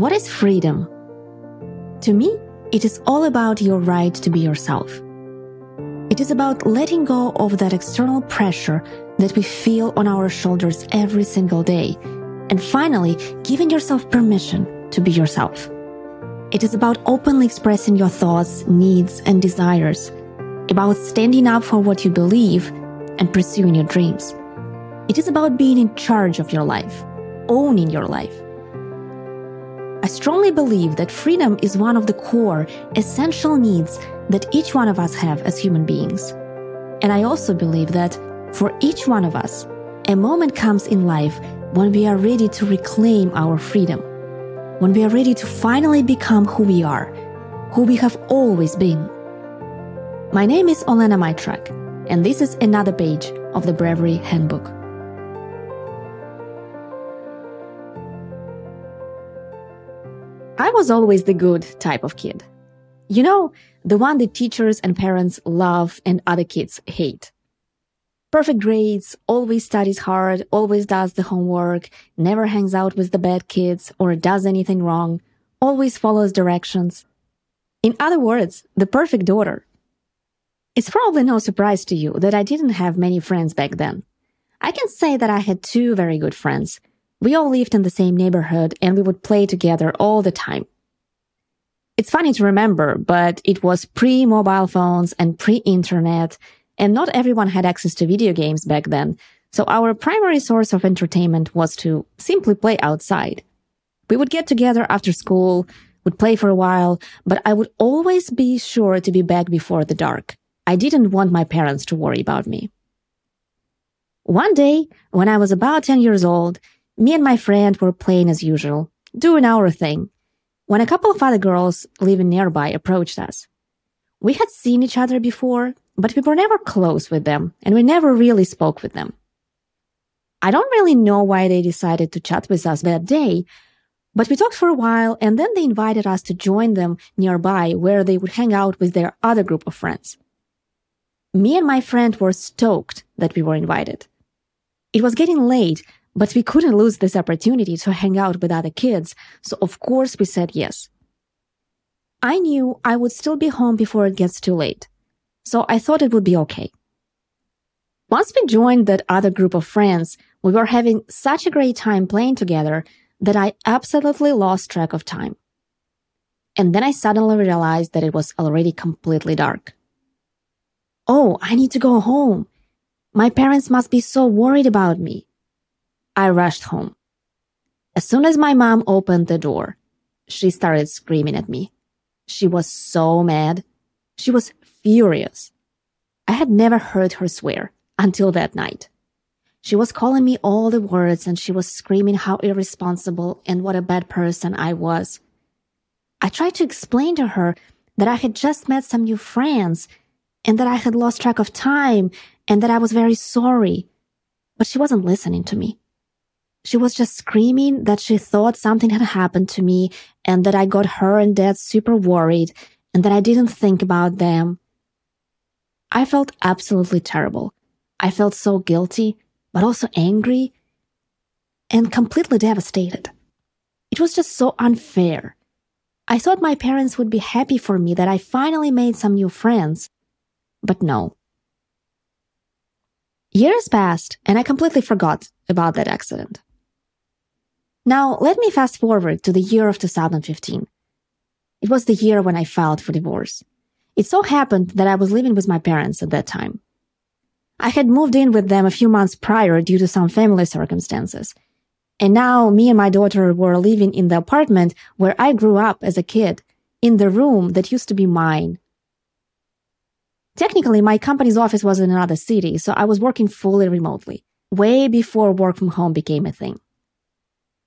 What is freedom? To me, it is all about your right to be yourself. It is about letting go of that external pressure that we feel on our shoulders every single day, and finally giving yourself permission to be yourself. It is about openly expressing your thoughts, needs, and desires, about standing up for what you believe and pursuing your dreams. It is about being in charge of your life, owning your life. I strongly believe that freedom is one of the core, essential needs that each one of us have as human beings. And I also believe that for each one of us, a moment comes in life when we are ready to reclaim our freedom, when we are ready to finally become who we are, who we have always been. My name is Olena Maitrak, and this is another page of the Breverie Handbook. I was always the good type of kid. You know, the one that teachers and parents love and other kids hate. Perfect grades, always studies hard, always does the homework, never hangs out with the bad kids or does anything wrong, always follows directions. In other words, the perfect daughter. It's probably no surprise to you that I didn't have many friends back then. I can say that I had two very good friends. We all lived in the same neighborhood and we would play together all the time. It's funny to remember, but it was pre mobile phones and pre internet, and not everyone had access to video games back then. So our primary source of entertainment was to simply play outside. We would get together after school, would play for a while, but I would always be sure to be back before the dark. I didn't want my parents to worry about me. One day, when I was about 10 years old, me and my friend were playing as usual, doing our thing when a couple of other girls living nearby approached us. We had seen each other before, but we were never close with them, and we never really spoke with them. I don't really know why they decided to chat with us that day, but we talked for a while, and then they invited us to join them nearby where they would hang out with their other group of friends. Me and my friend were stoked that we were invited. It was getting late, but we couldn't lose this opportunity to hang out with other kids, so of course we said yes. I knew I would still be home before it gets too late, so I thought it would be okay. Once we joined that other group of friends, we were having such a great time playing together that I absolutely lost track of time. And then I suddenly realized that it was already completely dark. Oh, I need to go home. My parents must be so worried about me. I rushed home. As soon as my mom opened the door, she started screaming at me. She was so mad. She was furious. I had never heard her swear until that night. She was calling me all the words and she was screaming how irresponsible and what a bad person I was. I tried to explain to her that I had just met some new friends and that I had lost track of time and that I was very sorry. But she wasn't listening to me. She was just screaming that she thought something had happened to me and that I got her and dad super worried and that I didn't think about them. I felt absolutely terrible. I felt so guilty, but also angry and completely devastated. It was just so unfair. I thought my parents would be happy for me that I finally made some new friends, but no. Years passed and I completely forgot about that accident. Now, let me fast forward to the year of 2015. It was the year when I filed for divorce. It so happened that I was living with my parents at that time. I had moved in with them a few months prior due to some family circumstances. And now me and my daughter were living in the apartment where I grew up as a kid, in the room that used to be mine. Technically, my company's office was in another city, so I was working fully remotely, way before work from home became a thing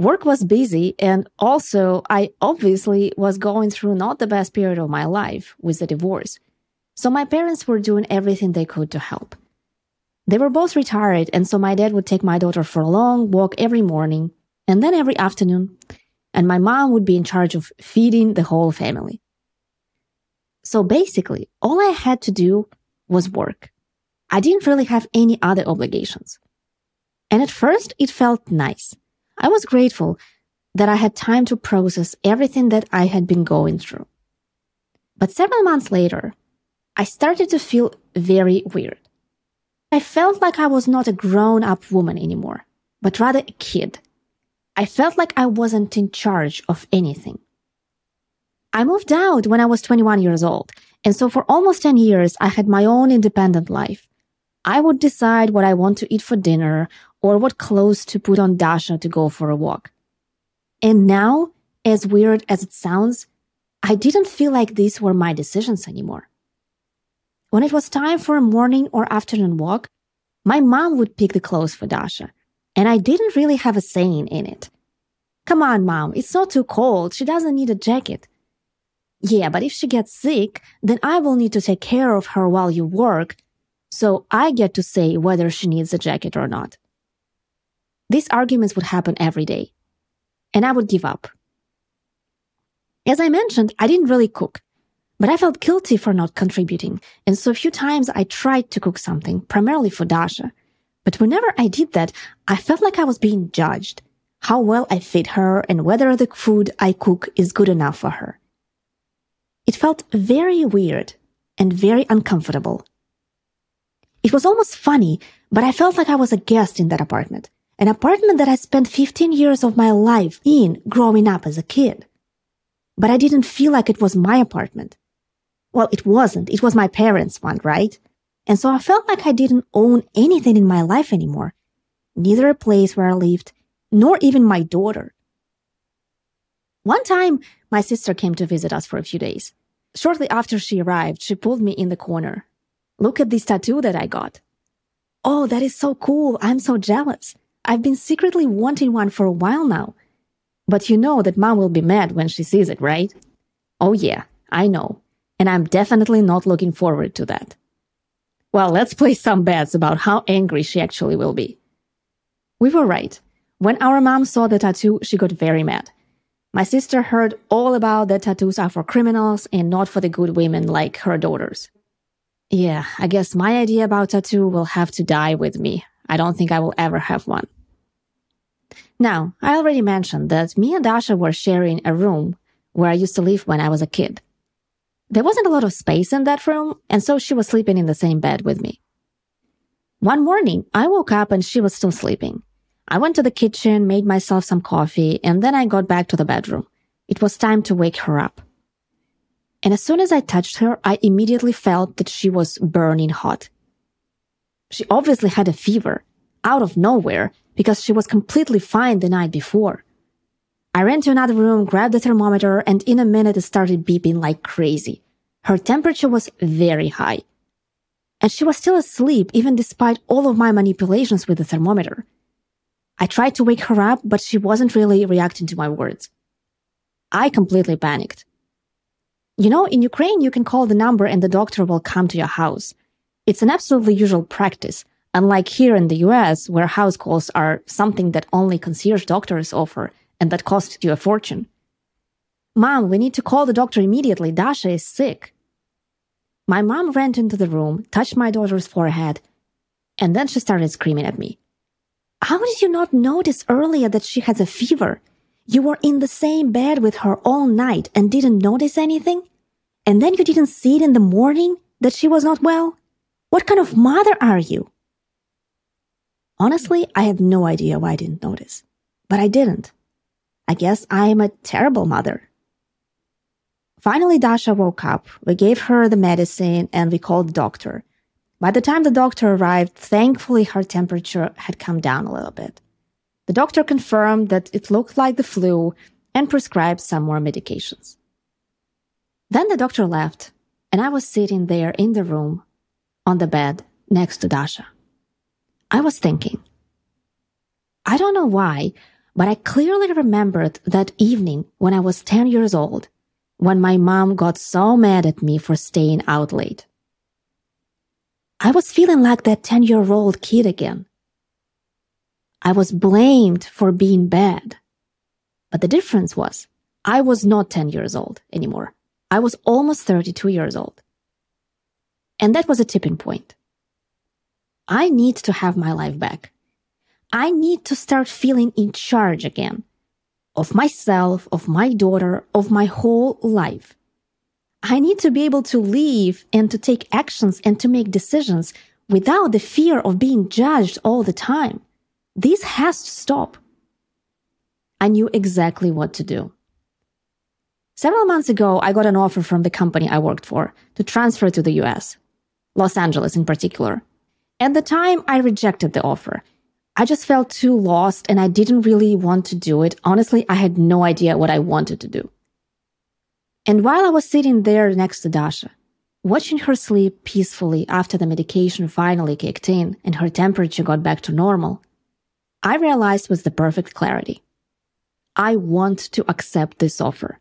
work was busy and also I obviously was going through not the best period of my life with the divorce. So my parents were doing everything they could to help. They were both retired and so my dad would take my daughter for a long walk every morning and then every afternoon and my mom would be in charge of feeding the whole family. So basically, all I had to do was work. I didn't really have any other obligations. And at first, it felt nice. I was grateful that I had time to process everything that I had been going through. But seven months later, I started to feel very weird. I felt like I was not a grown up woman anymore, but rather a kid. I felt like I wasn't in charge of anything. I moved out when I was 21 years old, and so for almost 10 years, I had my own independent life. I would decide what I want to eat for dinner or what clothes to put on Dasha to go for a walk. And now, as weird as it sounds, I didn't feel like these were my decisions anymore. When it was time for a morning or afternoon walk, my mom would pick the clothes for Dasha, and I didn't really have a saying in it. Come on, mom, it's not too cold. She doesn't need a jacket. Yeah, but if she gets sick, then I will need to take care of her while you work, so I get to say whether she needs a jacket or not. These arguments would happen every day, and I would give up. As I mentioned, I didn't really cook, but I felt guilty for not contributing. And so a few times I tried to cook something, primarily for Dasha. But whenever I did that, I felt like I was being judged. How well I feed her and whether the food I cook is good enough for her. It felt very weird and very uncomfortable. It was almost funny, but I felt like I was a guest in that apartment. An apartment that I spent 15 years of my life in growing up as a kid but I didn't feel like it was my apartment. Well, it wasn't. It was my parents' one, right? And so I felt like I didn't own anything in my life anymore. Neither a place where I lived, nor even my daughter. One time, my sister came to visit us for a few days. Shortly after she arrived, she pulled me in the corner. Look at this tattoo that I got. Oh, that is so cool. I'm so jealous. I've been secretly wanting one for a while now. But you know that mom will be mad when she sees it, right? Oh yeah, I know. And I'm definitely not looking forward to that. Well, let's play some bets about how angry she actually will be. We were right. When our mom saw the tattoo, she got very mad. My sister heard all about that tattoos are for criminals and not for the good women like her daughters. Yeah, I guess my idea about tattoo will have to die with me. I don't think I will ever have one. Now, I already mentioned that me and Dasha were sharing a room where I used to live when I was a kid. There wasn't a lot of space in that room, and so she was sleeping in the same bed with me. One morning, I woke up and she was still sleeping. I went to the kitchen, made myself some coffee, and then I got back to the bedroom. It was time to wake her up. And as soon as I touched her, I immediately felt that she was burning hot. She obviously had a fever, out of nowhere, because she was completely fine the night before. I ran to another room, grabbed the thermometer, and in a minute it started beeping like crazy. Her temperature was very high. And she was still asleep even despite all of my manipulations with the thermometer. I tried to wake her up, but she wasn't really reacting to my words. I completely panicked. You know, in Ukraine, you can call the number and the doctor will come to your house. It's an absolutely usual practice. Unlike here in the US, where house calls are something that only concierge doctors offer and that costs you a fortune. Mom, we need to call the doctor immediately. Dasha is sick. My mom ran into the room, touched my daughter's forehead, and then she started screaming at me. How did you not notice earlier that she has a fever? You were in the same bed with her all night and didn't notice anything? And then you didn't see it in the morning that she was not well? What kind of mother are you? Honestly, I have no idea why I didn't notice, but I didn't. I guess I am a terrible mother. Finally, Dasha woke up. We gave her the medicine and we called the doctor. By the time the doctor arrived, thankfully her temperature had come down a little bit. The doctor confirmed that it looked like the flu and prescribed some more medications. Then the doctor left, and I was sitting there in the room on the bed next to Dasha. I was thinking. I don't know why, but I clearly remembered that evening when I was 10 years old, when my mom got so mad at me for staying out late. I was feeling like that 10 year old kid again. I was blamed for being bad. But the difference was I was not 10 years old anymore. I was almost 32 years old. And that was a tipping point. I need to have my life back. I need to start feeling in charge again. of myself, of my daughter, of my whole life. I need to be able to live and to take actions and to make decisions without the fear of being judged all the time. This has to stop. I knew exactly what to do. Several months ago, I got an offer from the company I worked for to transfer to the US, Los Angeles in particular. At the time, I rejected the offer. I just felt too lost and I didn't really want to do it. Honestly, I had no idea what I wanted to do. And while I was sitting there next to Dasha, watching her sleep peacefully after the medication finally kicked in and her temperature got back to normal, I realized with the perfect clarity. I want to accept this offer.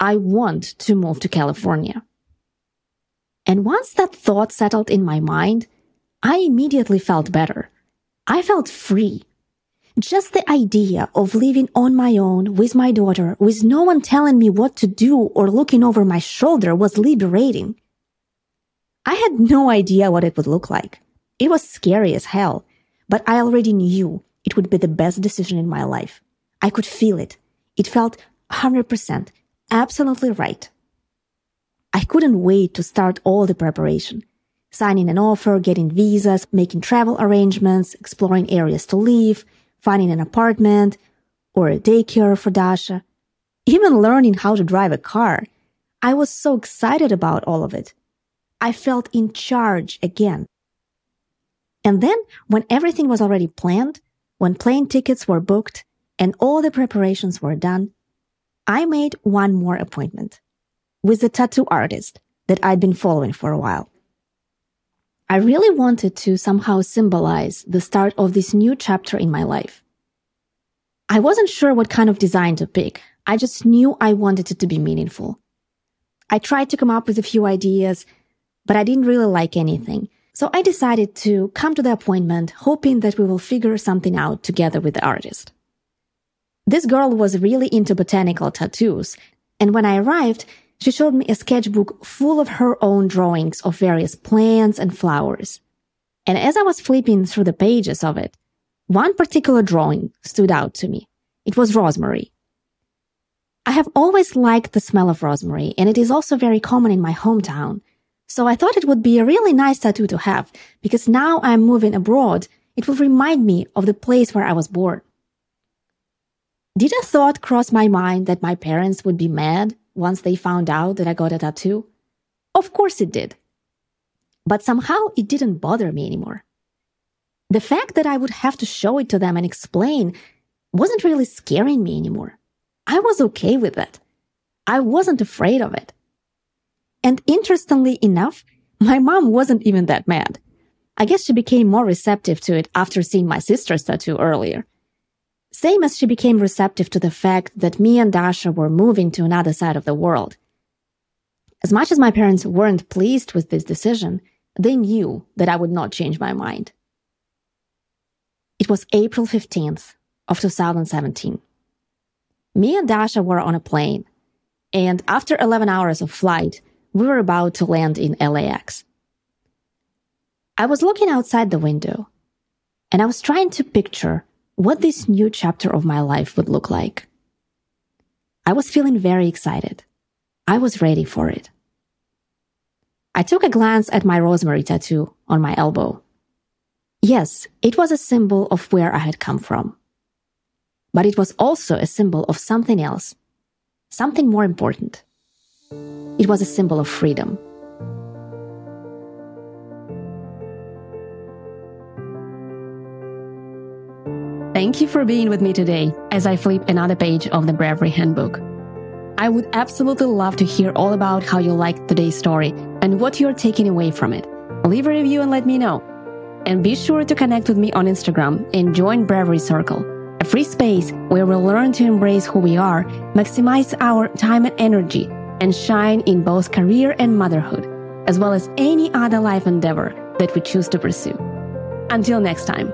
I want to move to California. And once that thought settled in my mind, I immediately felt better. I felt free. Just the idea of living on my own with my daughter, with no one telling me what to do or looking over my shoulder was liberating. I had no idea what it would look like. It was scary as hell, but I already knew it would be the best decision in my life. I could feel it. It felt 100% absolutely right. I couldn't wait to start all the preparation. Signing an offer, getting visas, making travel arrangements, exploring areas to live, finding an apartment or a daycare for Dasha, even learning how to drive a car. I was so excited about all of it. I felt in charge again. And then, when everything was already planned, when plane tickets were booked and all the preparations were done, I made one more appointment with a tattoo artist that I'd been following for a while. I really wanted to somehow symbolize the start of this new chapter in my life. I wasn't sure what kind of design to pick. I just knew I wanted it to be meaningful. I tried to come up with a few ideas, but I didn't really like anything. So I decided to come to the appointment hoping that we will figure something out together with the artist. This girl was really into botanical tattoos, and when I arrived, she showed me a sketchbook full of her own drawings of various plants and flowers. And as I was flipping through the pages of it, one particular drawing stood out to me. It was rosemary. I have always liked the smell of rosemary, and it is also very common in my hometown. So I thought it would be a really nice tattoo to have because now I'm moving abroad. It will remind me of the place where I was born. Did a thought cross my mind that my parents would be mad once they found out that I got a tattoo? Of course it did. But somehow it didn't bother me anymore. The fact that I would have to show it to them and explain wasn't really scaring me anymore. I was okay with it. I wasn't afraid of it. And interestingly enough, my mom wasn't even that mad. I guess she became more receptive to it after seeing my sister's tattoo earlier. Same as she became receptive to the fact that me and Dasha were moving to another side of the world. As much as my parents weren't pleased with this decision, they knew that I would not change my mind. It was April 15th of 2017. Me and Dasha were on a plane, and after 11 hours of flight, we were about to land in LAX. I was looking outside the window, and I was trying to picture what this new chapter of my life would look like. I was feeling very excited. I was ready for it. I took a glance at my rosemary tattoo on my elbow. Yes, it was a symbol of where I had come from. But it was also a symbol of something else, something more important. It was a symbol of freedom. Thank you for being with me today as I flip another page of the Breverie Handbook. I would absolutely love to hear all about how you liked today's story and what you're taking away from it. Leave a review and let me know. And be sure to connect with me on Instagram and join Breverie Circle, a free space where we'll learn to embrace who we are, maximize our time and energy, and shine in both career and motherhood, as well as any other life endeavor that we choose to pursue. Until next time.